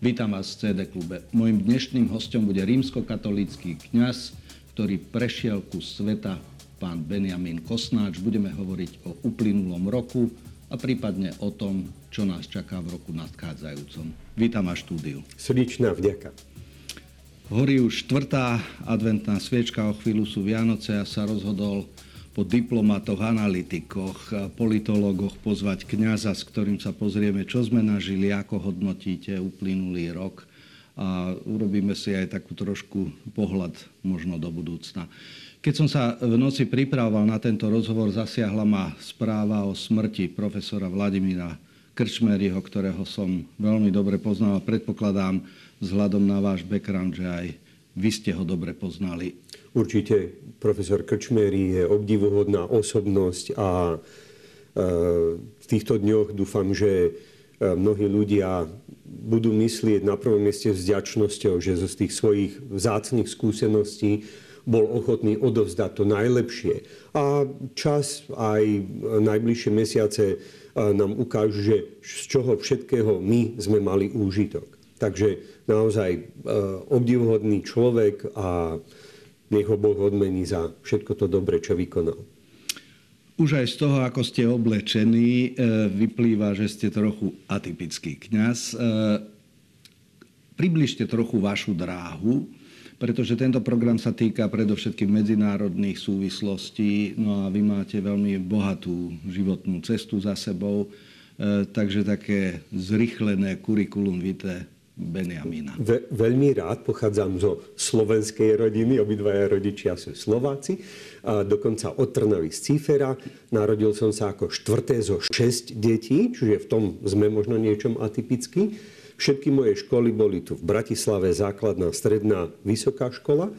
Vítam vás v CD klube. Mojím dnešným hostom bude rímskokatolícky kňaz, ktorý prešiel ku sveta, pán Benjamin Kosnáč. Budeme hovoriť o uplynulom roku a prípadne o tom, čo nás čaká v roku nadchádzajúcom. Vítam vás štúdiu. Srdečná vďaka. Horí už štvrtá adventná sviečka, o chvíľu sú Vianoce a sa rozhodol po diplomatoch, analytikoch, politológoch pozvať kňaza, s ktorým sa pozrieme, čo sme nažili, ako hodnotíte uplynulý rok a urobíme si aj takú trošku pohľad možno do budúcna. Keď som sa v noci pripravoval na tento rozhovor, zasiahla ma správa o smrti profesora Vladimíra Krčmeryho, ktorého som veľmi dobre poznal a predpokladám vzhľadom na váš background, že aj vy ste ho dobre poznali. Určite profesor Krčmery je obdivuhodná osobnosť a e, v týchto dňoch dúfam, že e, mnohí ľudia budú myslieť na prvom mieste vďačnosťou, že zo tých svojich vzácných skúseností bol ochotný odovzdať to najlepšie. A čas aj najbližšie mesiace e, nám ukážu, že z čoho všetkého my sme mali úžitok. Takže naozaj obdivuhodný človek a nech ho Boh odmení za všetko to dobre, čo vykonal. Už aj z toho, ako ste oblečení, e, vyplýva, že ste trochu atypický kňaz. E, približte trochu vašu dráhu, pretože tento program sa týka predovšetkým medzinárodných súvislostí, no a vy máte veľmi bohatú životnú cestu za sebou, e, takže také zrychlené kurikulum vitae Benjamína. Ve, veľmi rád pochádzam zo slovenskej rodiny, obidvaja rodičia sú Slováci, a dokonca od Trnavy z Cífera. Narodil som sa ako štvrté zo šesť detí, čiže v tom sme možno niečom atypickí. Všetky moje školy boli tu v Bratislave, základná, stredná, vysoká škola.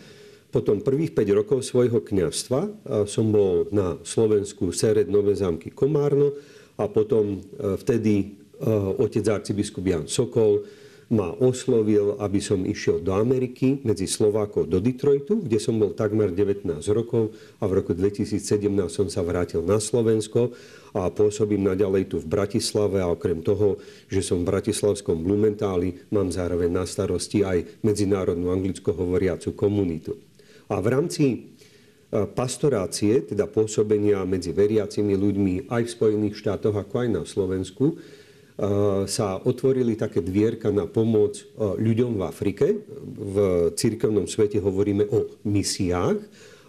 Potom prvých 5 rokov svojho kňazstva som bol na Slovensku Sered Nové zámky Komárno a potom e, vtedy e, otec arcibiskup Jan Sokol ma oslovil, aby som išiel do Ameriky, medzi Slovákov do Detroitu, kde som bol takmer 19 rokov a v roku 2017 som sa vrátil na Slovensko a pôsobím naďalej tu v Bratislave a okrem toho, že som v bratislavskom Blumentáli, mám zároveň na starosti aj medzinárodnú anglicko hovoriacu komunitu. A v rámci e, pastorácie, teda pôsobenia medzi veriacimi ľuďmi aj v Spojených štátoch, ako aj na Slovensku, sa otvorili také dvierka na pomoc ľuďom v Afrike. V cirkevnom svete hovoríme o misiách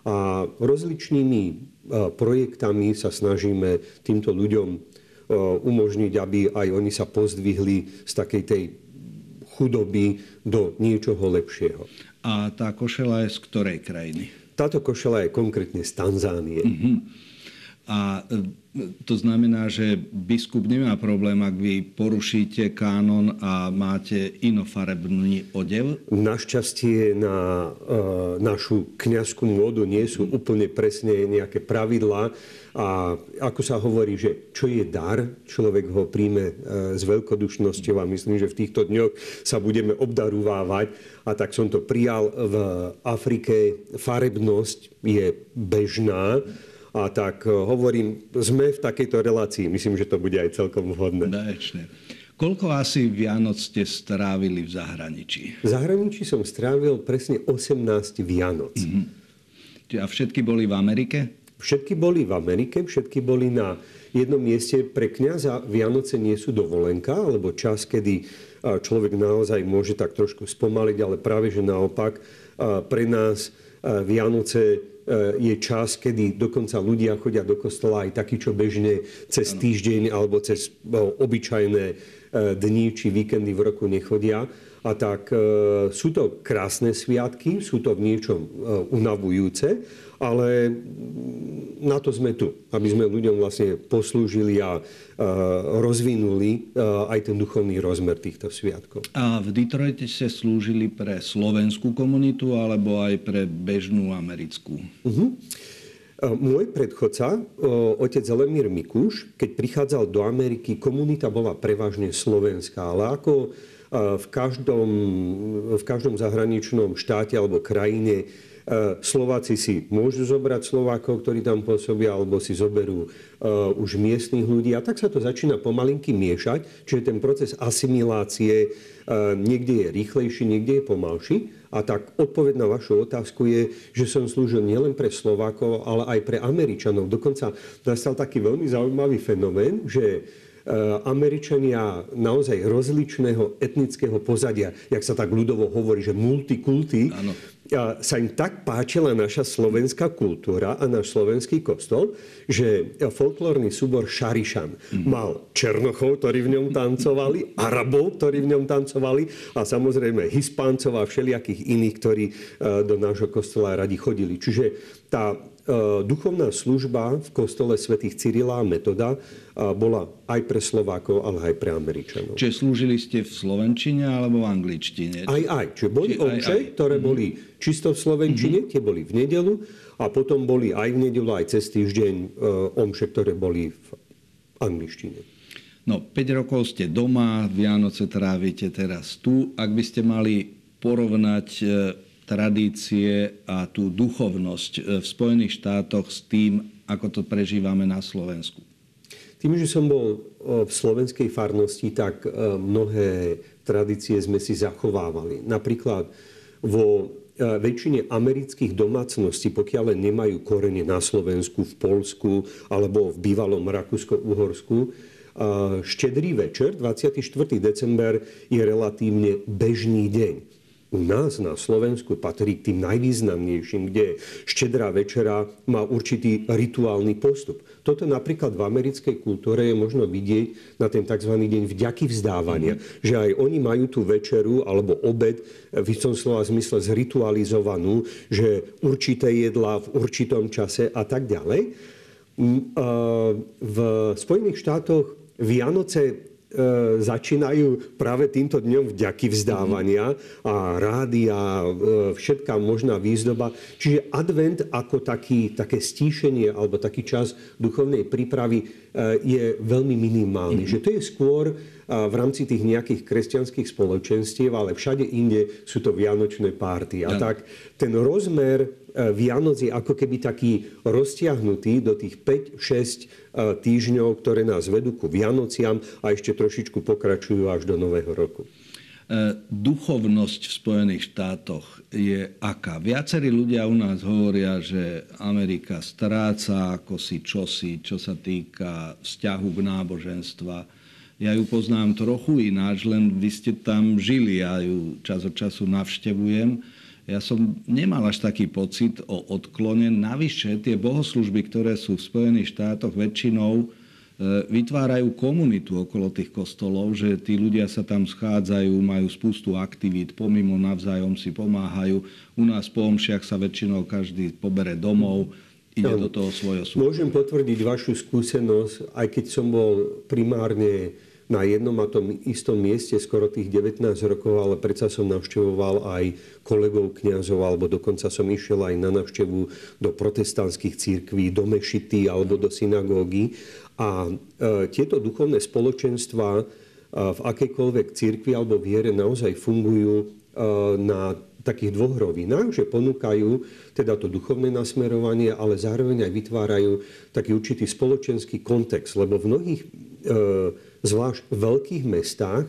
a rozličnými projektami sa snažíme týmto ľuďom umožniť, aby aj oni sa pozdvihli z takej tej chudoby do niečoho lepšieho. A tá košela je z ktorej krajiny? Táto košela je konkrétne z Tanzánie. Uh-huh. A to znamená, že biskup nemá problém, ak vy porušíte kánon a máte inofarebný odev? Našťastie na e, našu kniazskú módu nie sú úplne presne nejaké pravidlá. A ako sa hovorí, že čo je dar, človek ho príjme e, s veľkodušnosťou a myslím, že v týchto dňoch sa budeme obdarúvávať. A tak som to prijal v Afrike. Farebnosť je bežná a tak e, hovorím, sme v takejto relácii. Myslím, že to bude aj celkom vhodné. Daječne. Koľko asi Vianoc ste strávili v zahraničí? V zahraničí som strávil presne 18 Vianoc. Mm-hmm. A všetky boli v Amerike? Všetky boli v Amerike, všetky boli na jednom mieste. Pre kniaza Vianoce nie sú dovolenka, alebo čas, kedy človek naozaj môže tak trošku spomaliť, ale práve že naopak pre nás Vianoce je čas, kedy dokonca ľudia chodia do kostola aj takí, čo bežne cez týždeň alebo cez obyčajné e, dni či víkendy v roku nechodia. A tak e, sú to krásne sviatky, sú to v niečom unavujúce, ale na to sme tu, aby sme ľuďom vlastne poslúžili a rozvinuli aj ten duchovný rozmer týchto sviatkov. A v Detroite ste slúžili pre slovenskú komunitu alebo aj pre bežnú americkú? Uh-huh. Môj predchodca, otec Lemír Mikuš, keď prichádzal do Ameriky, komunita bola prevažne slovenská, ale ako v každom, v každom zahraničnom štáte alebo krajine Slováci si môžu zobrať Slovákov, ktorí tam pôsobia, alebo si zoberú uh, už miestnych ľudí. A tak sa to začína pomalinky miešať, čiže ten proces asimilácie uh, niekde je rýchlejší, niekde je pomalší. A tak odpoveď na vašu otázku je, že som slúžil nielen pre Slovákov, ale aj pre Američanov. Dokonca nastal taký veľmi zaujímavý fenomén, že Američania naozaj rozličného etnického pozadia, jak sa tak ľudovo hovorí, že multikulty, ano. sa im tak páčila naša slovenská kultúra a náš slovenský kostol, že folklórny súbor Šarišan mm. mal Černochov, ktorí v ňom tancovali, Arabov, ktorí v ňom tancovali a samozrejme Hispáncov a všelijakých iných, ktorí eh, do nášho kostola radi chodili. Čiže tá E, duchovná služba v kostole svätých Cyrila a Metoda e, bola aj pre Slovákov, ale aj pre Američanov. Čiže slúžili ste v Slovenčine alebo v angličtine? Aj, aj. Čiže boli Či, omše, aj, aj. ktoré boli čisto v Slovenčine, mm-hmm. tie boli v nedelu a potom boli aj v nedelu, aj cez týždeň uh, omše, ktoré boli v angličtine. No, 5 rokov ste doma, Vianoce trávite teraz tu. Ak by ste mali porovnať tradície a tú duchovnosť e, v Spojených štátoch s tým, ako to prežívame na Slovensku? Tým, že som bol e, v slovenskej farnosti, tak e, mnohé tradície sme si zachovávali. Napríklad vo väčšine amerických domácností, pokiaľ nemajú korene na Slovensku, v Polsku alebo v bývalom Rakúsko-Uhorsku, štedrý večer, 24. december, je relatívne bežný deň u nás na Slovensku patrí k tým najvýznamnejším, kde štedrá večera má určitý rituálny postup. Toto napríklad v americkej kultúre je možno vidieť na ten tzv. deň vďaky vzdávania, mm. že aj oni majú tú večeru alebo obed v istom slova zmysle zritualizovanú, že určité jedlá v určitom čase a tak ďalej. V Spojených štátoch Vianoce začínajú práve týmto dňom vďaky vzdávania a rády a e, všetká možná výzdoba. Čiže advent ako taký, také stíšenie alebo taký čas duchovnej prípravy e, je veľmi minimálny. Mm-hmm. Že to je skôr v rámci tých nejakých kresťanských spoločenstiev, ale všade inde sú to vianočné párty. A tak ten rozmer e, Vianoc je ako keby taký roztiahnutý do tých 5-6 e, týždňov, ktoré nás vedú ku Vianociam a ešte trošičku pokračujú až do Nového roku. E, duchovnosť v Spojených štátoch je aká? Viacerí ľudia u nás hovoria, že Amerika stráca ako si čosi, čo sa týka vzťahu k náboženstva ja ju poznám trochu ináč, len vy ste tam žili, ja ju čas od času navštevujem. Ja som nemal až taký pocit o odklone. Navyše tie bohoslužby, ktoré sú v Spojených štátoch väčšinou, e, vytvárajú komunitu okolo tých kostolov, že tí ľudia sa tam schádzajú, majú spustu aktivít, pomimo navzájom si pomáhajú. U nás po omšiach sa väčšinou každý pobere domov, ide no, do toho svojho súdu. Môžem potvrdiť vašu skúsenosť, aj keď som bol primárne na jednom a tom istom mieste skoro tých 19 rokov, ale predsa som navštevoval aj kolegov kňazov, alebo dokonca som išiel aj na navštevu do protestantských církví, do mešity alebo do synagógy. A e, tieto duchovné spoločenstva e, v akejkoľvek církvi alebo viere naozaj fungujú e, na takých dvoch rovinách, že ponúkajú teda to duchovné nasmerovanie, ale zároveň aj vytvárajú taký určitý spoločenský kontext, lebo v mnohých e, zvlášť v veľkých mestách,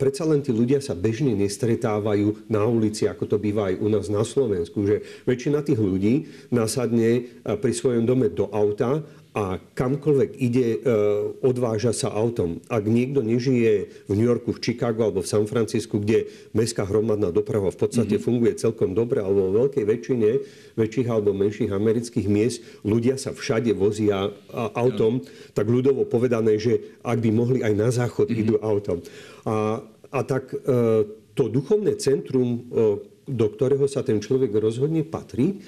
predsa len tí ľudia sa bežne nestretávajú na ulici, ako to býva aj u nás na Slovensku, že väčšina tých ľudí nasadne pri svojom dome do auta a kamkoľvek ide, e, odváža sa autom. Ak niekto nežije v New Yorku, v Chicago alebo v San Francisku, kde mestská hromadná doprava v podstate mm-hmm. funguje celkom dobre, alebo vo veľkej väčšine väčších alebo menších amerických miest, ľudia sa všade vozia autom, mm-hmm. tak ľudovo povedané, že ak by mohli aj na záchod, mm-hmm. idú autom. A, a tak e, to duchovné centrum, e, do ktorého sa ten človek rozhodne patrí,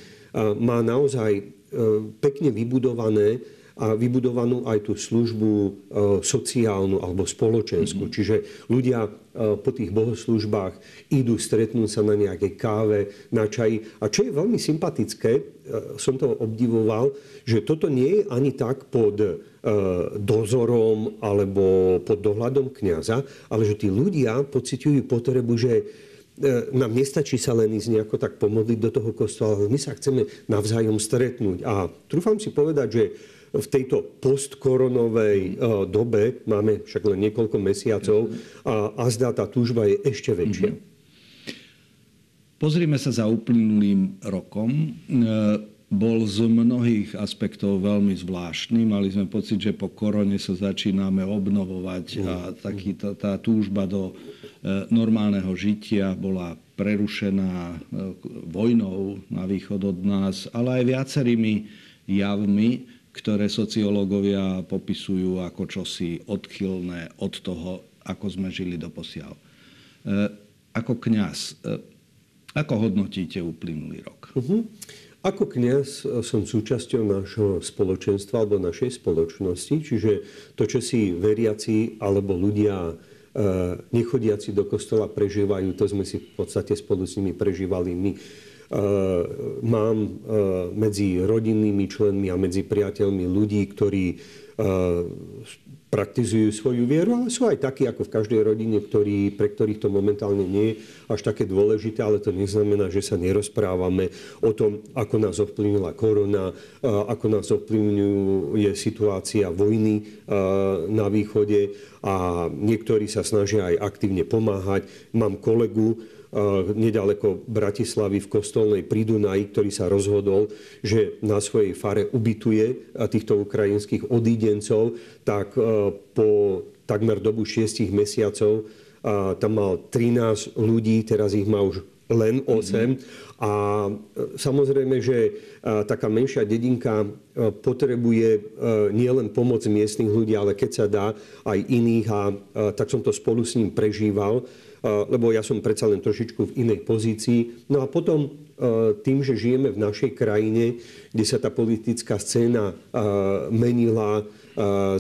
má naozaj pekne vybudované a vybudovanú aj tú službu e, sociálnu alebo spoločenskú. Mm-hmm. Čiže ľudia e, po tých bohoslužbách idú stretnúť sa na nejakej káve, na čaji. A čo je veľmi sympatické, som to obdivoval, že toto nie je ani tak pod dozorom alebo pod dohľadom kniaza, ale že tí ľudia pociťujú potrebu, že nám nestačí sa len ísť nejako tak pomodliť do toho kostola, ale my sa chceme navzájom stretnúť. A trúfam si povedať, že v tejto postkoronovej e, dobe, máme však len niekoľko mesiacov, a, a zdá tá túžba je ešte väčšia. Mm-hmm. Pozrime sa za uplynulým rokom. E, bol z mnohých aspektov veľmi zvláštny. Mali sme pocit, že po korone sa začíname obnovovať a taký, tá, tá túžba do e, normálneho žitia bola prerušená vojnou na východ od nás, ale aj viacerými javmi, ktoré sociológovia popisujú ako čosi odchylné od toho, ako sme žili doposiaľ. E, ako kňaz, e, ako hodnotíte uplynulý rok? Uh-huh. Ako kňaz som súčasťou nášho spoločenstva alebo našej spoločnosti, čiže to, čo si veriaci alebo ľudia e, nechodiaci do kostola prežívajú, to sme si v podstate spolu s nimi prežívali my. Eh, mám medzi rodinnými členmi a medzi priateľmi ľudí, ktorí praktizujú svoju vieru, ale sú aj takí, ako v každej rodine, ktorí, pre ktorých to momentálne nie je až také dôležité, ale to neznamená, že sa nerozprávame o tom, ako nás ovplyvnila korona, ako nás ovplyvňuje situácia vojny na východe a niektorí sa snažia aj aktívne pomáhať. Mám kolegu, nedaleko Bratislavy v kostolnej pri Dunaji, ktorý sa rozhodol, že na svojej fare ubytuje týchto ukrajinských odídencov, tak po takmer dobu 6 mesiacov tam mal 13 ľudí, teraz ich má už len 8. Mm-hmm. A e, samozrejme, že e, taká menšia dedinka e, potrebuje nielen pomoc miestnych ľudí, ale keď sa dá aj iných. A tak som to spolu s ním prežíval lebo ja som predsa len trošičku v inej pozícii. No a potom tým, že žijeme v našej krajine, kde sa tá politická scéna menila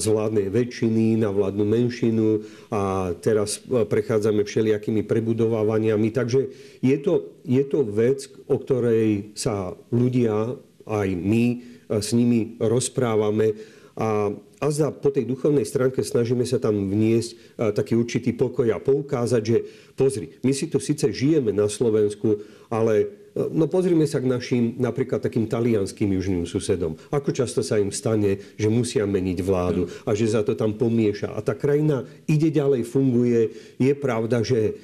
z vládnej väčšiny na vládnu menšinu a teraz prechádzame všelijakými prebudovávaniami. Takže je to, je to vec, o ktorej sa ľudia, aj my, s nimi rozprávame a a za po tej duchovnej stránke snažíme sa tam vniesť taký určitý pokoj a poukázať, že pozri, my si tu síce žijeme na Slovensku, ale no pozrime sa k našim napríklad takým talianským južným susedom. Ako často sa im stane, že musia meniť vládu a že sa to tam pomieša. A tá krajina ide ďalej, funguje. Je pravda, že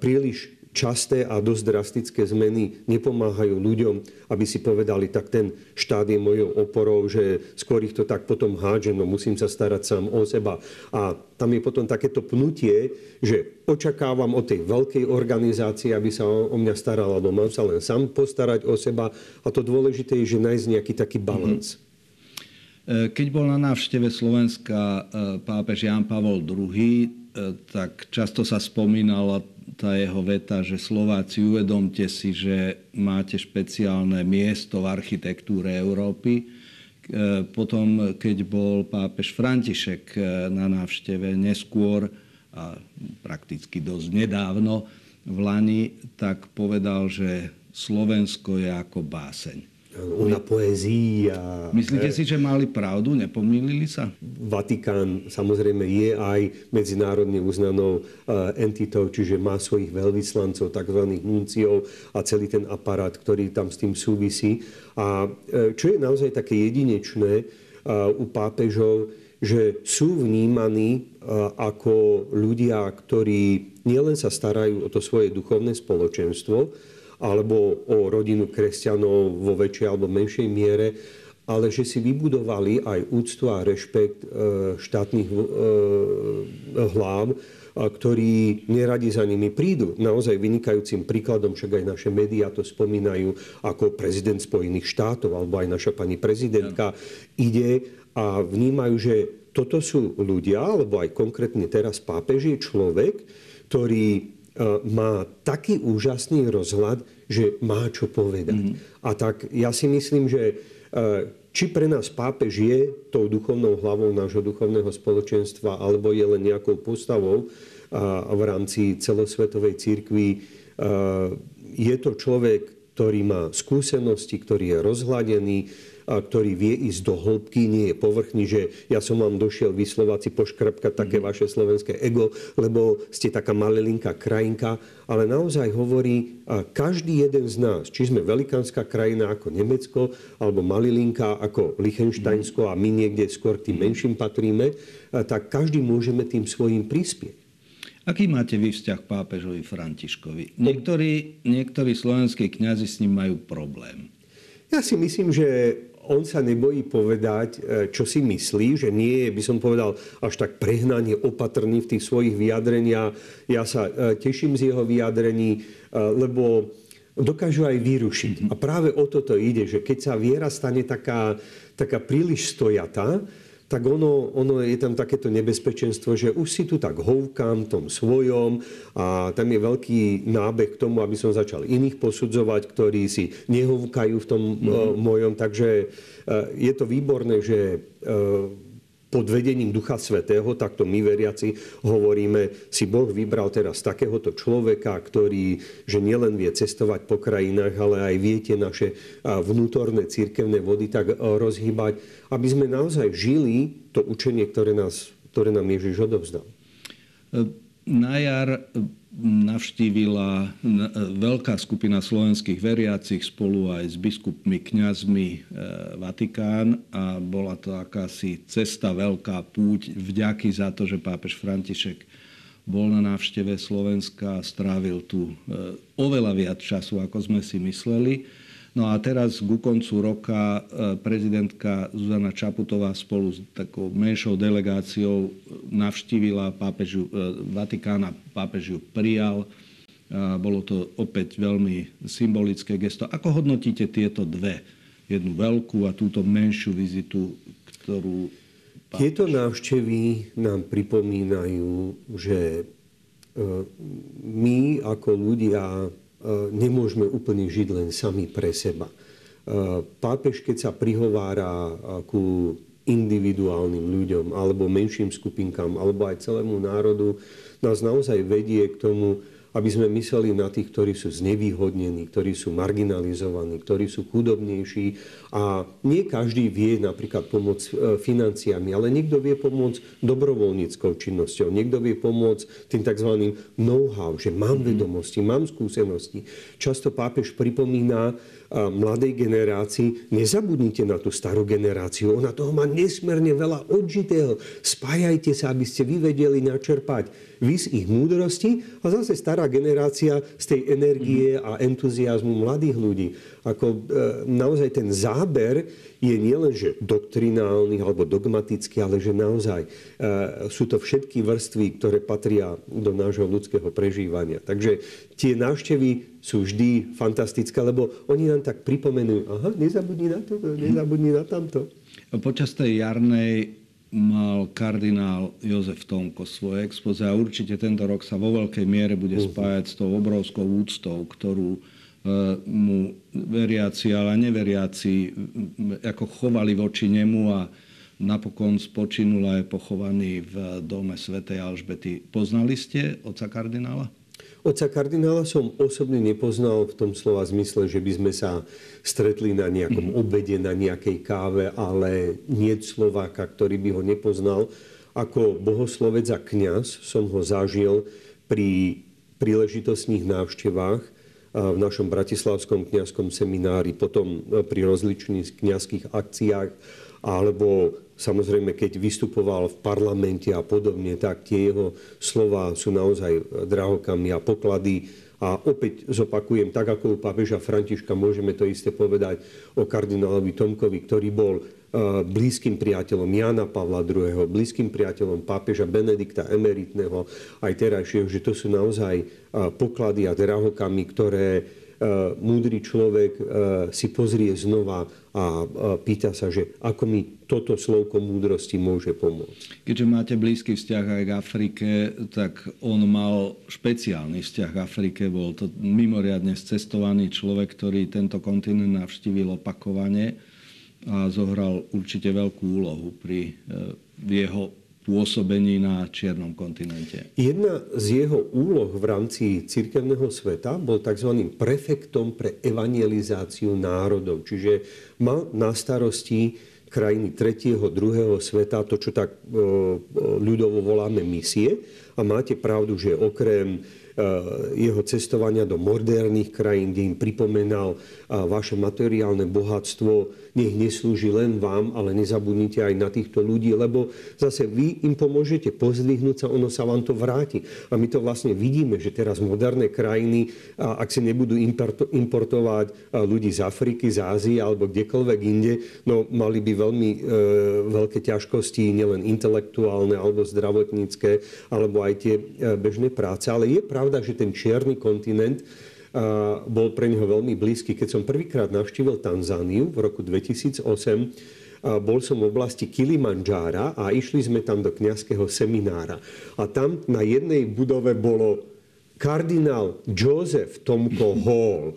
príliš časté a dosť drastické zmeny nepomáhajú ľuďom, aby si povedali, tak ten štát je mojou oporou, že skôr ich to tak potom hádže, no musím sa starať sám o seba. A tam je potom takéto pnutie, že očakávam od tej veľkej organizácie, aby sa o mňa starala, lebo mám sa len sám postarať o seba. A to dôležité je, že nájsť nejaký taký balans. Mm-hmm. Keď bol na návšteve Slovenska e, pápež Jan Pavol II, e, tak často sa spomínala tá jeho veta, že Slováci, uvedomte si, že máte špeciálne miesto v architektúre Európy. E, potom, keď bol pápež František e, na návšteve neskôr, a prakticky dosť nedávno v Lani, tak povedal, že Slovensko je ako báseň una poezia. Myslíte si, že mali pravdu? Nepomýlili sa? Vatikán samozrejme je aj medzinárodne uznanou eh, entitou, čiže má svojich veľvyslancov, tzv. nunciov a celý ten aparát, ktorý tam s tým súvisí. A eh, čo je naozaj také jedinečné eh, u pápežov, že sú vnímaní ako ľudia, ktorí nielen sa starajú o to svoje duchovné spoločenstvo, alebo o rodinu kresťanov vo väčšej alebo menšej miere, ale že si vybudovali aj úctu a rešpekt e, štátnych e, hlav, ktorí neradi za nimi prídu. Naozaj vynikajúcim príkladom, však aj naše médiá to spomínajú, ako prezident Spojených štátov alebo aj naša pani prezidentka, ide a vnímajú, že toto sú ľudia, alebo aj konkrétne teraz pápež je človek, ktorý má taký úžasný rozhľad, že má čo povedať. Mm-hmm. A tak ja si myslím, že e, či pre nás pápež je tou duchovnou hlavou nášho duchovného spoločenstva, alebo je len nejakou postavou v rámci celosvetovej církvy, e, je to človek ktorý má skúsenosti, ktorý je rozhľadený, a ktorý vie ísť do hĺbky, nie je povrchný, že ja som vám došiel si poškrapkať také mhm. vaše slovenské ego, lebo ste taká malelinká krajinka, ale naozaj hovorí a každý jeden z nás, či sme velikánska krajina ako Nemecko, alebo malilinka ako Liechtensteinsko a my niekde skôr tým mhm. menším patríme, tak každý môžeme tým svojím prispieť. Aký máte vy vzťah pápežovi Františkovi? Niektorí, niektorí slovenskí kňazi s ním majú problém. Ja si myslím, že on sa nebojí povedať, e, čo si myslí, že nie je, by som povedal, až tak prehnanie opatrný v tých svojich vyjadreniach. Ja sa e, teším z jeho vyjadrení, e, lebo dokážu aj vyrušiť. A práve o toto ide, že keď sa viera stane taká, taká príliš stojatá, tak ono, ono je tam takéto nebezpečenstvo, že už si tu tak houkám tom svojom a tam je veľký nábeh k tomu, aby som začal iných posudzovať, ktorí si nehovkajú v tom mm-hmm. uh, mojom. Takže uh, je to výborné, že uh, pod vedením Ducha Svetého, takto my veriaci hovoríme, si Boh vybral teraz takéhoto človeka, ktorý, že nielen vie cestovať po krajinách, ale aj viete naše vnútorné církevné vody tak rozhýbať, aby sme naozaj žili to učenie, ktoré, nás, ktoré nám Ježiš odovzdal. Na jar navštívila veľká skupina slovenských veriacich spolu aj s biskupmi, kňazmi e, Vatikán a bola to akási cesta, veľká púť vďaky za to, že pápež František bol na návšteve Slovenska a strávil tu e, oveľa viac času, ako sme si mysleli. No a teraz ku koncu roka e, prezidentka Zuzana Čaputová spolu s takou menšou delegáciou navštívila pápežu, e, Vatikán a pápež ju prijal. Bolo to opäť veľmi symbolické gesto. Ako hodnotíte tieto dve? Jednu veľkú a túto menšiu vizitu, ktorú... Pápež... Tieto návštevy nám pripomínajú, že e, my ako ľudia E, nemôžeme úplne žiť len sami pre seba. E, pápež, keď sa prihovára ku individuálnym ľuďom alebo menším skupinkám alebo aj celému národu, nás naozaj vedie k tomu, aby sme mysleli na tých, ktorí sú znevýhodnení, ktorí sú marginalizovaní, ktorí sú chudobnejší. A nie každý vie napríklad pomôcť e, financiami, ale niekto vie pomôcť dobrovoľníckou činnosťou, niekto vie pomôcť tým tzv. know-how, že mám mhm. vedomosti, mám skúsenosti. Často pápež pripomína mladej generácii, nezabudnite na tú starú generáciu. Ona toho má nesmierne veľa odžitého. Spájajte sa, aby ste vy vedeli načerpať vy z ich múdrosti a zase stará generácia z tej energie a entuziasmu mladých ľudí. Ako e, naozaj ten záber je nielen, že doktrinálny alebo dogmatický, ale že naozaj e, sú to všetky vrstvy, ktoré patria do nášho ľudského prežívania. Takže tie návštevy sú vždy fantastické, lebo oni nám tak pripomenujú, aha, nezabudni na to, nezabudni na tamto. Počas tej jarnej mal kardinál Jozef Tomko svoje expoze a určite tento rok sa vo veľkej miere bude mhm. spájať s tou obrovskou úctou, ktorú e, mu veriaci, ale neveriaci ako chovali voči nemu a napokon spočinul a je pochovaný v dome svätej Alžbety. Poznali ste oca kardinála? Oca kardinála som osobne nepoznal v tom slova zmysle, že by sme sa stretli na nejakom mhm. obede, na nejakej káve, ale nie Slováka, ktorý by ho nepoznal. Ako bohoslovec a kňaz som ho zažil pri príležitostných návštevách v našom bratislavskom kňazskom seminári, potom pri rozličných kňazských akciách alebo samozrejme, keď vystupoval v parlamente a podobne, tak tie jeho slova sú naozaj drahokami a poklady. A opäť zopakujem, tak ako u pápeža Františka môžeme to isté povedať o kardinálovi Tomkovi, ktorý bol e, blízkym priateľom Jana Pavla II., blízkym priateľom pápeža Benedikta emeritného, aj terajšieho, že to sú naozaj e, poklady a drahokami, ktoré múdry človek e, si pozrie znova a pýta sa, že ako mi toto slovko múdrosti môže pomôcť. Keďže máte blízky vzťah aj k Afrike, tak on mal špeciálny vzťah k Afrike. Bol to mimoriadne cestovaný človek, ktorý tento kontinent navštívil opakovane a zohral určite veľkú úlohu pri e, v jeho pôsobení na Čiernom kontinente. Jedna z jeho úloh v rámci cirkevného sveta bol tzv. prefektom pre evangelizáciu národov. Čiže mal na starosti krajiny tretieho, druhého sveta, to, čo tak ľudovo voláme misie. A máte pravdu, že okrem jeho cestovania do moderných krajín, kde im pripomenal eh, vaše materiálne bohatstvo, nech neslúži len vám, ale nezabudnite aj na týchto ľudí, lebo zase vy im pomôžete pozdvihnúť sa, ono sa vám to vráti. A my to vlastne vidíme, že teraz moderné krajiny, ak si nebudú importovať eh, ľudí z Afriky, z Ázie alebo kdekoľvek inde, no mali by veľmi veľké ťažkosti, nielen intelektuálne alebo zdravotnícke, alebo aj tie bežné práce. Ale je pravda, pravda, že ten čierny kontinent bol pre neho veľmi blízky. Keď som prvýkrát navštívil Tanzániu v roku 2008, bol som v oblasti Kilimanjára a išli sme tam do kňazského seminára. A tam na jednej budove bolo kardinál Joseph Tomko Hall.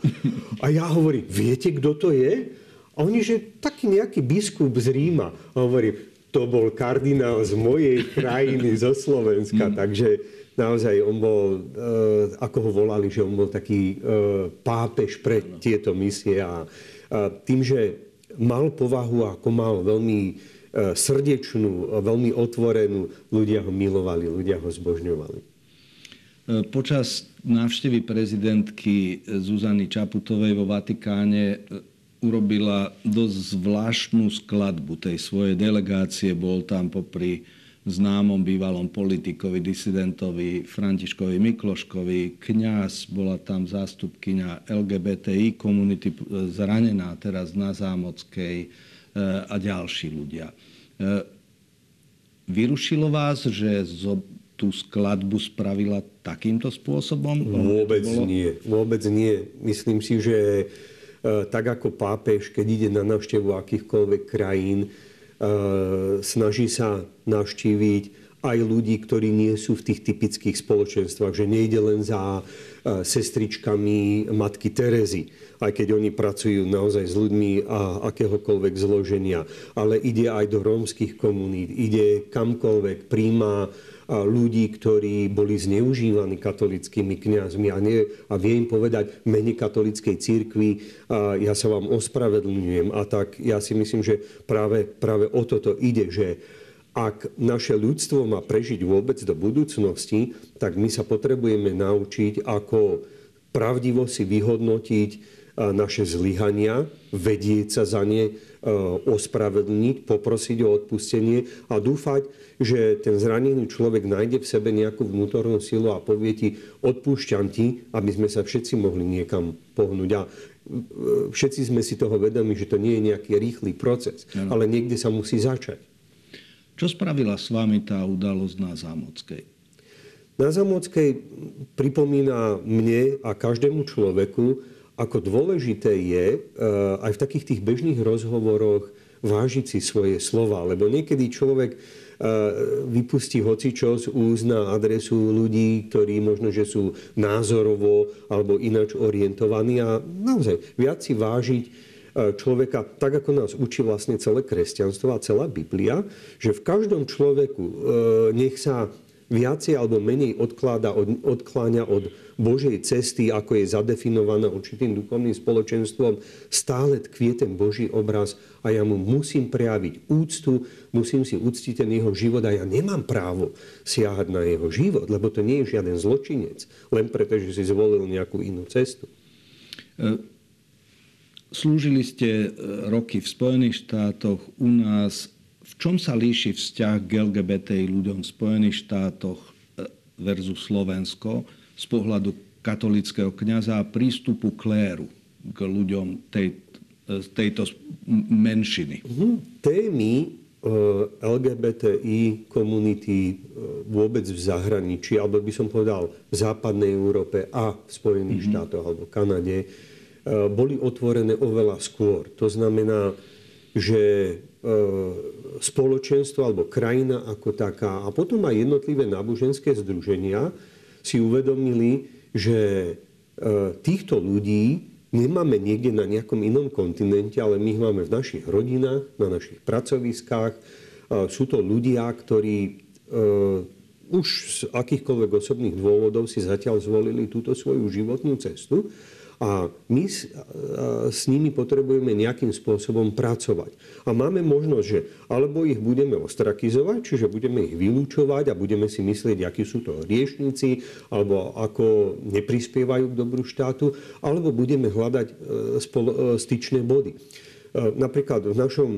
A ja hovorím, viete, kto to je? A oni, že taký nejaký biskup z Ríma. A hovorím, to bol kardinál z mojej krajiny, zo Slovenska. Mm. Takže naozaj on bol, e, ako ho volali, že on bol taký e, pápež pre tieto misie a tým, že mal povahu, ako mal veľmi e, srdečnú, veľmi otvorenú, ľudia ho milovali, ľudia ho zbožňovali. Počas návštevy prezidentky Zuzany Čaputovej vo Vatikáne urobila dosť zvláštnu skladbu tej svojej delegácie. Bol tam popri známom bývalom politikovi, disidentovi Františkovi Mikloškovi, kňaz, bola tam zástupkynia LGBTI komunity zranená teraz na Zámockej e, a ďalší ľudia. E, vyrušilo vás, že tú skladbu spravila takýmto spôsobom? Vôbec bolo... nie. Vôbec nie. Myslím si, že e, tak ako pápež, keď ide na návštevu akýchkoľvek krajín, snaží sa navštíviť aj ľudí, ktorí nie sú v tých typických spoločenstvách, že nejde len za sestričkami matky Terezy, aj keď oni pracujú naozaj s ľuďmi a akéhokoľvek zloženia, ale ide aj do rómskych komunít, ide kamkoľvek, príjma ľudí, ktorí boli zneužívaní katolickými kňazmi a, nie, a vie im povedať mene katolickej církvy, a ja sa vám ospravedlňujem. A tak ja si myslím, že práve, práve o toto ide, že ak naše ľudstvo má prežiť vôbec do budúcnosti, tak my sa potrebujeme naučiť, ako pravdivo si vyhodnotiť naše zlyhania, vedieť sa za ne, ospravedlniť, poprosiť o odpustenie a dúfať, že ten zranený človek nájde v sebe nejakú vnútornú silu a povie ti, odpúšťam ti, aby sme sa všetci mohli niekam pohnúť. A všetci sme si toho vedomi, že to nie je nejaký rýchly proces, ano. ale niekde sa musí začať. Čo spravila s vami tá udalosť na Zámockej? Na Zámockej pripomína mne a každému človeku, ako dôležité je eh, aj v takých tých bežných rozhovoroch vážiť si svoje slova. Lebo niekedy človek eh, vypustí hocičo z na adresu ľudí, ktorí možno, že sú názorovo alebo ináč orientovaní a naozaj viac si vážiť eh, človeka, tak ako nás učí vlastne celé kresťanstvo a celá Biblia, že v každom človeku nech sa viacej alebo menej odkláda, od, odkláňa od Božej cesty, ako je zadefinovaná určitým duchovným spoločenstvom, stále tkvie ten Boží obraz a ja mu musím prejaviť úctu, musím si uctiť ten jeho život a ja nemám právo siahať na jeho život, lebo to nie je žiaden zločinec, len preto, že si zvolil nejakú inú cestu. E, slúžili ste e, roky v Spojených štátoch, u nás v čom sa líši vzťah k LGBTI ľuďom v Spojených štátoch e, versus Slovensko z pohľadu katolického kniaza a prístupu kléru k ľuďom tej, e, tejto menšiny? Uh-huh. Témy e, LGBTI komunity vôbec v zahraničí, alebo by som povedal v západnej Európe a v Spojených mm-hmm. štátoch alebo Kanade, boli otvorené oveľa skôr. To znamená, že spoločenstvo alebo krajina ako taká a potom aj jednotlivé náboženské združenia si uvedomili, že e, týchto ľudí nemáme niekde na nejakom inom kontinente, ale my ich máme v našich rodinách, na našich pracoviskách. E, sú to ľudia, ktorí už z akýchkoľvek osobných dôvodov si zatiaľ zvolili túto svoju životnú cestu a my s, s nimi potrebujeme nejakým spôsobom pracovať. A máme možnosť, že alebo ich budeme ostrakizovať, čiže budeme ich vylúčovať a budeme si myslieť, akí sú to riešníci, alebo ako neprispievajú k dobru štátu, alebo budeme hľadať e, spolo, e, styčné body. E, napríklad v našom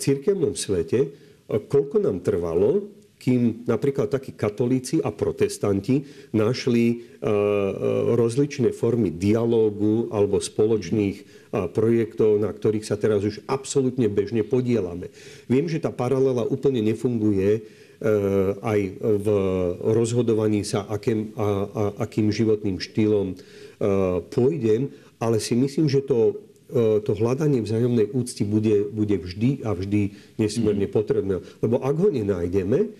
cirkevnom svete, koľko nám trvalo, kým napríklad takí katolíci a protestanti našli e, e, rozličné formy dialógu alebo spoločných e, projektov, na ktorých sa teraz už absolútne bežne podielame. Viem, že tá paralela úplne nefunguje aj v rozhodovaní sa, akým, a, a, akým životným štýlom pôjdem, ale si myslím, že to to hľadanie vzájomnej úcty bude, bude vždy a vždy nesmierne mm. potrebné. Lebo ak ho nenájdeme,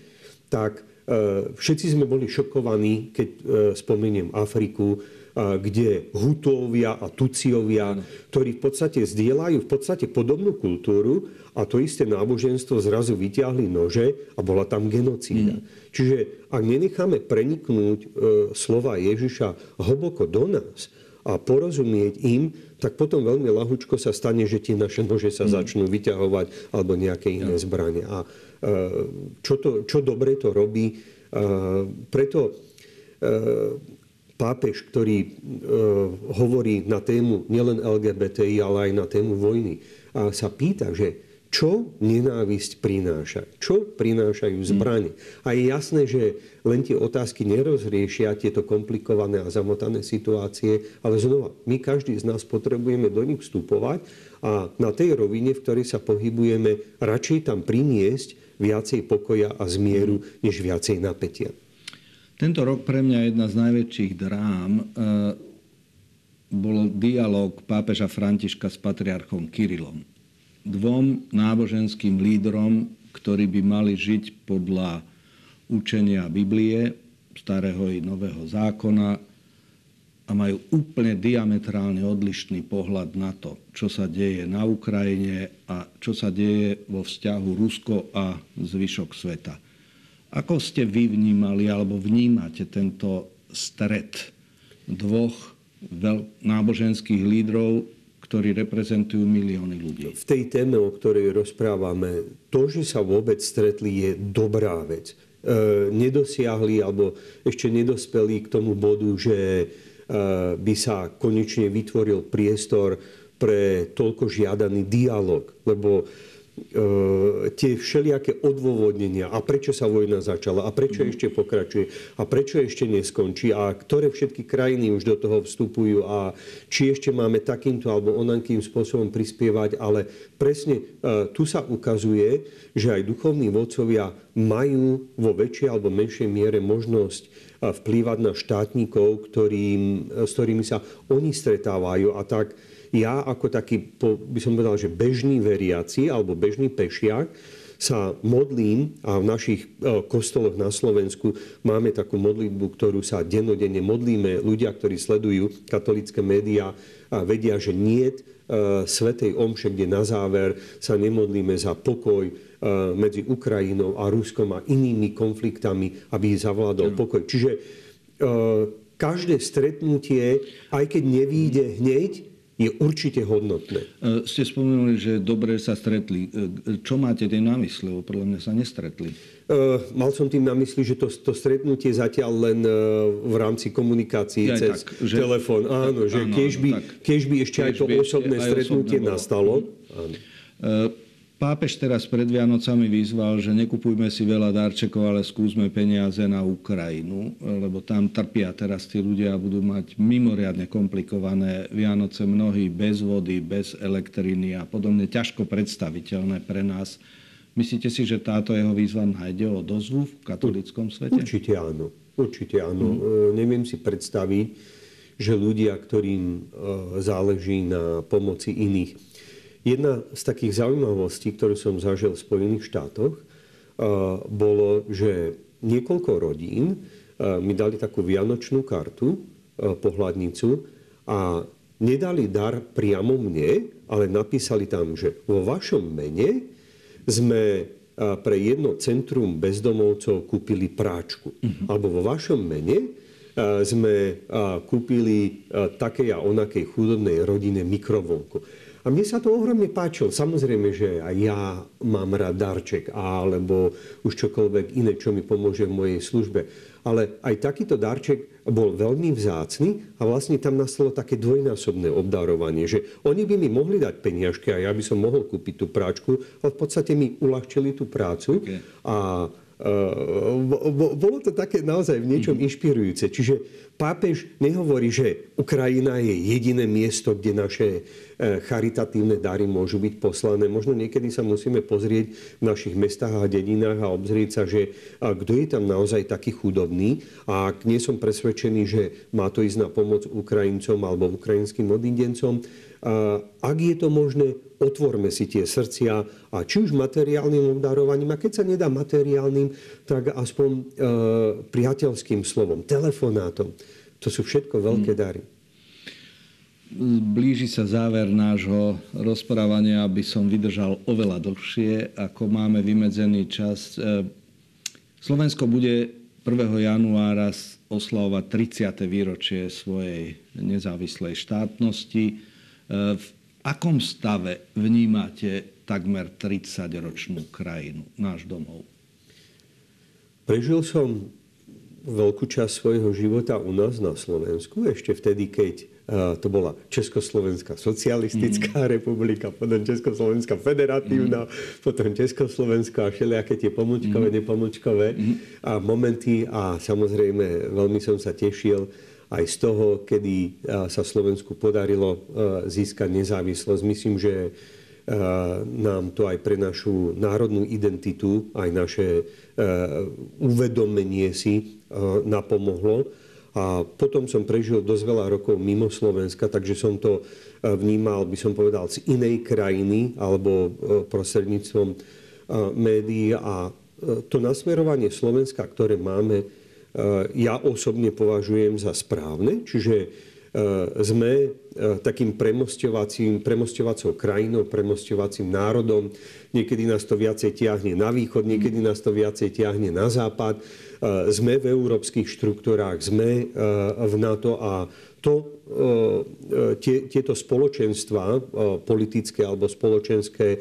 tak e, všetci sme boli šokovaní, keď e, spomeniem Afriku, e, kde Hutovia a Tuciovia, ktorí v podstate zdieľajú v podstate podobnú kultúru a to isté náboženstvo zrazu vyťahli nože a bola tam genocída. Mm. Čiže ak nenecháme preniknúť slova Ježiša hlboko do nás a porozumieť im, tak potom veľmi lahučko sa stane, že tie naše nože sa mm. začnú vyťahovať alebo nejaké iné zbranie. A čo, to, čo dobre to robí. Preto e, pápež, ktorý e, hovorí na tému nielen LGBTI, ale aj na tému vojny, sa pýta, že čo nenávisť prináša, čo prinášajú hmm. zbranie. A je jasné, že len tie otázky nerozriešia tieto komplikované a zamotané situácie, ale znova, my každý z nás potrebujeme do nich vstupovať a na tej rovine, v ktorej sa pohybujeme, radšej tam priniesť viacej pokoja a zmieru, než viacej napätia. Tento rok pre mňa jedna z najväčších drám e, bol dialog pápeža Františka s patriarchom Kirilom. Dvom náboženským lídrom, ktorí by mali žiť podľa učenia Biblie, starého i nového zákona, a majú úplne diametrálne odlišný pohľad na to, čo sa deje na Ukrajine a čo sa deje vo vzťahu Rusko a zvyšok sveta. Ako ste vy vnímali alebo vnímate tento stred dvoch náboženských lídrov, ktorí reprezentujú milióny ľudí. V tej téme, o ktorej rozprávame, to, že sa vôbec stretli, je dobrá vec. E, nedosiahli alebo ešte nedospeli k tomu bodu, že Eh, by sa konečne vytvoril priestor pre toľko žiadaný dialog, lebo E, tie všelijaké odôvodnenia a prečo sa vojna začala a prečo mm. ešte pokračuje a prečo ešte neskončí a ktoré všetky krajiny už do toho vstupujú a či ešte máme takýmto alebo onakým spôsobom prispievať, ale presne e, tu sa ukazuje, že aj duchovní vodcovia majú vo väčšej alebo menšej miere možnosť e, vplývať na štátnikov, ktorým, s ktorými sa oni stretávajú a tak ja ako taký, by som povedal, že bežný veriaci alebo bežný pešiak sa modlím a v našich e, kostoloch na Slovensku máme takú modlitbu, ktorú sa denodenne modlíme. Ľudia, ktorí sledujú katolické médiá, vedia, že nie e, Svetej Omše, kde na záver sa nemodlíme za pokoj e, medzi Ukrajinou a Ruskom a inými konfliktami, aby zavládol pokoj. Čiže každé stretnutie, aj keď nevíde hneď, je určite hodnotné. E, ste spomenuli, že dobre sa stretli. E, čo máte tým na mysli? Podľa mňa sa nestretli. Uh, mal som tým na mysli, že to, to stretnutie zatiaľ len uh, v rámci komunikácií ja, cez tak, že, telefón. Áno, že áno, keď by, keď by ešte aj to osobné stretnutie osobné nastalo. Áno. Uh, Pápež teraz pred Vianocami vyzval, že nekupujme si veľa darčekov, ale skúsme peniaze na Ukrajinu, lebo tam trpia teraz tí ľudia a budú mať mimoriadne komplikované Vianoce, mnohí bez vody, bez elektriny a podobne ťažko predstaviteľné pre nás. Myslíte si, že táto jeho výzva nájde o dozvu v katolickom svete? Určite áno. Určite áno. Mm. Neviem si predstaviť, že ľudia, ktorým e, záleží na pomoci iných, Jedna z takých zaujímavostí, ktorú som zažil v Spojených štátoch, bolo, že niekoľko rodín mi dali takú vianočnú kartu, pohľadnicu a nedali dar priamo mne, ale napísali tam, že vo vašom mene sme pre jedno centrum bezdomovcov kúpili práčku. Uh-huh. Alebo vo vašom mene sme kúpili takej a onakej chudobnej rodine mikrovlnku. A mne sa to ohromne páčilo. Samozrejme, že aj ja mám rád darček alebo už čokoľvek iné, čo mi pomôže v mojej službe. Ale aj takýto darček bol veľmi vzácny a vlastne tam nastalo také dvojnásobné obdarovanie, že oni by mi mohli dať peniažky a ja by som mohol kúpiť tú práčku, ale v podstate mi uľahčili tú prácu okay. a bolo to také naozaj v niečom mhm. inšpirujúce. Čiže pápež nehovorí, že Ukrajina je jediné miesto, kde naše e, charitatívne dary môžu byť poslané. Možno niekedy sa musíme pozrieť v našich mestách a dedinách a obzrieť sa, že kto je tam naozaj taký chudobný. A ak nie som presvedčený, že má to ísť na pomoc Ukrajincom alebo ukrajinským odidencom, ak je to možné, otvorme si tie srdcia a či už materiálnym obdarovaním, a keď sa nedá materiálnym, tak aspoň e, priateľským slovom, telefonátom. To sú všetko veľké hmm. dary. Blíži sa záver nášho rozprávania, aby som vydržal oveľa dlhšie, ako máme vymedzený čas. E, Slovensko bude 1. januára oslavovať 30. výročie svojej nezávislej štátnosti v akom stave vnímate takmer 30-ročnú krajinu, náš domov? Prežil som veľkú časť svojho života u nás na Slovensku, ešte vtedy, keď to bola Československá socialistická mm. republika, potom Československá federatívna, mm. potom Československá a všelijaké tie pomočkové, mm. nepomočkové mm. a momenty a samozrejme veľmi som sa tešil, aj z toho, kedy sa Slovensku podarilo získať nezávislosť. Myslím, že nám to aj pre našu národnú identitu, aj naše uvedomenie si napomohlo. A potom som prežil dosť veľa rokov mimo Slovenska, takže som to vnímal, by som povedal, z inej krajiny alebo prostredníctvom médií. A to nasmerovanie Slovenska, ktoré máme, Eh, ja osobne považujem za správne. Čiže eh, sme eh, takým premostovacou krajinou, premostovacím národom. Niekedy nás to viacej tiahne na východ, niekedy nás to viacej tiahne na západ. Sme v európskych štruktúrách, sme v NATO a to, tie, tieto spoločenstva politické alebo spoločenské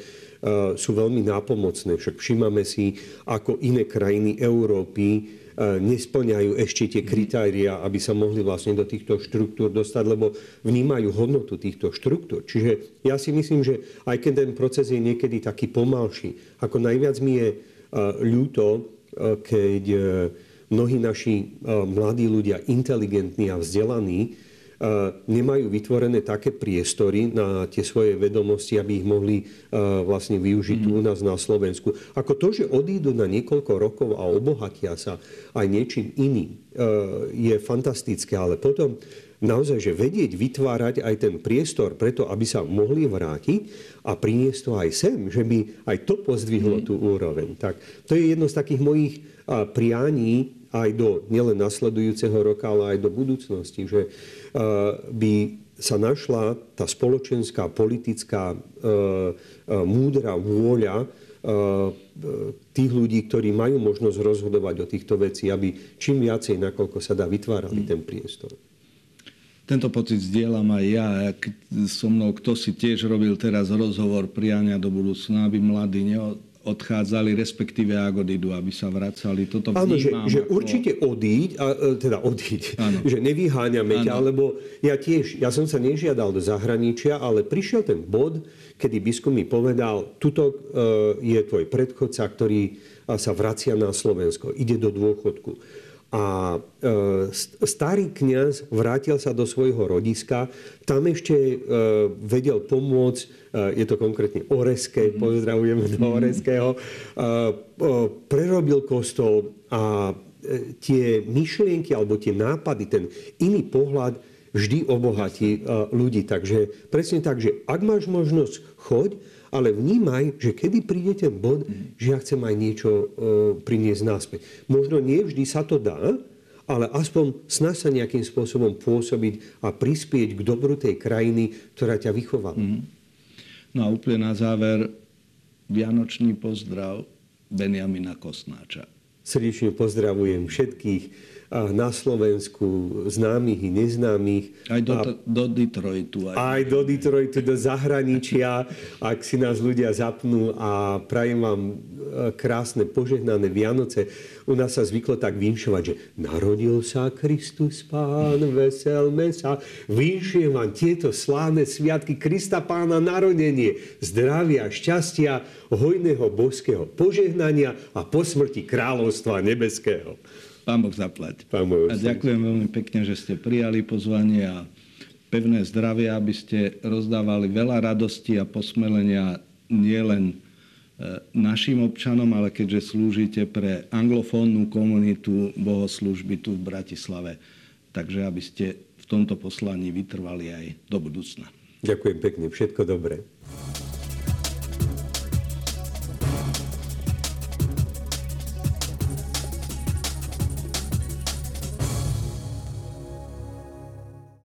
sú veľmi nápomocné. Však všímame si, ako iné krajiny Európy nesplňajú ešte tie kritéria, aby sa mohli vlastne do týchto štruktúr dostať, lebo vnímajú hodnotu týchto štruktúr. Čiže ja si myslím, že aj keď ten proces je niekedy taký pomalší, ako najviac mi je e, ľúto, e, keď mnohí naši mladí ľudia, inteligentní a vzdelaní, nemajú vytvorené také priestory na tie svoje vedomosti, aby ich mohli vlastne využiť tu u nás na Slovensku. Ako to, že odídu na niekoľko rokov a obohatia sa aj niečím iným, je fantastické, ale potom naozaj, že vedieť vytvárať aj ten priestor preto, aby sa mohli vrátiť a priniesť to aj sem, že by aj to pozdvihlo mm. tú úroveň. Tak to je jedno z takých mojich prianí aj do nielen nasledujúceho roka, ale aj do budúcnosti, že by sa našla tá spoločenská, politická, múdra vôľa tých ľudí, ktorí majú možnosť rozhodovať o týchto veci, aby čím viacej, nakoľko sa dá, vytvárali mm. ten priestor. Tento pocit zdieľam aj ja. So mnou, kto si tiež robil teraz rozhovor priania do budúcna, aby mladí odchádzali, respektíve ak odídu, aby sa vracali. Toto Áno, že, že ako... určite odíď, a, e, teda odíď, Áno. že nevyháňame ťa, lebo ja tiež, ja som sa nežiadal do zahraničia, ale prišiel ten bod, kedy biskup mi povedal, tuto uh, je tvoj predchodca, ktorý sa vracia na Slovensko, ide do dôchodku. A e, starý kňaz vrátil sa do svojho rodiska, tam ešte e, vedel pomôcť, e, je to konkrétne Oreské, mm-hmm. pozdravujeme do mhm. Oreského, prerobil kostol a tie myšlienky alebo tie nápady, ten iný pohľad vždy obohatí ľudí. Takže presne tak, že ak máš možnosť, choď, ale vnímaj, že kedy príde ten bod, že ja chcem aj niečo uh, priniesť náspäť. Možno nie vždy sa to dá, ale aspoň snaž sa nejakým spôsobom pôsobiť a prispieť k dobru tej krajiny, ktorá ťa vychovala. Mm. No a úplne na záver, Vianočný pozdrav Benjamina Kosnáča. Srdečne pozdravujem všetkých na Slovensku, známych i neznámych. Aj do, a, do Detroitu. Aj. aj do Detroitu, do zahraničia, ak si nás ľudia zapnú a prajem vám e, krásne požehnané Vianoce. U nás sa zvyklo tak vinšovať, že narodil sa Kristus Pán, veselme sa. Vinšujem vám tieto slávne sviatky Krista Pána narodenie, zdravia, šťastia, hojného boského požehnania a po smrti kráľovstva nebeského. Pán Boh zaplať. Pán Boh a ďakujem veľmi pekne, že ste prijali pozvanie a pevné zdravie, aby ste rozdávali veľa radosti a posmelenia nielen e, našim občanom, ale keďže slúžite pre anglofónnu komunitu bohoslužby tu v Bratislave. Takže aby ste v tomto poslaní vytrvali aj do budúcna. Ďakujem pekne, všetko dobré.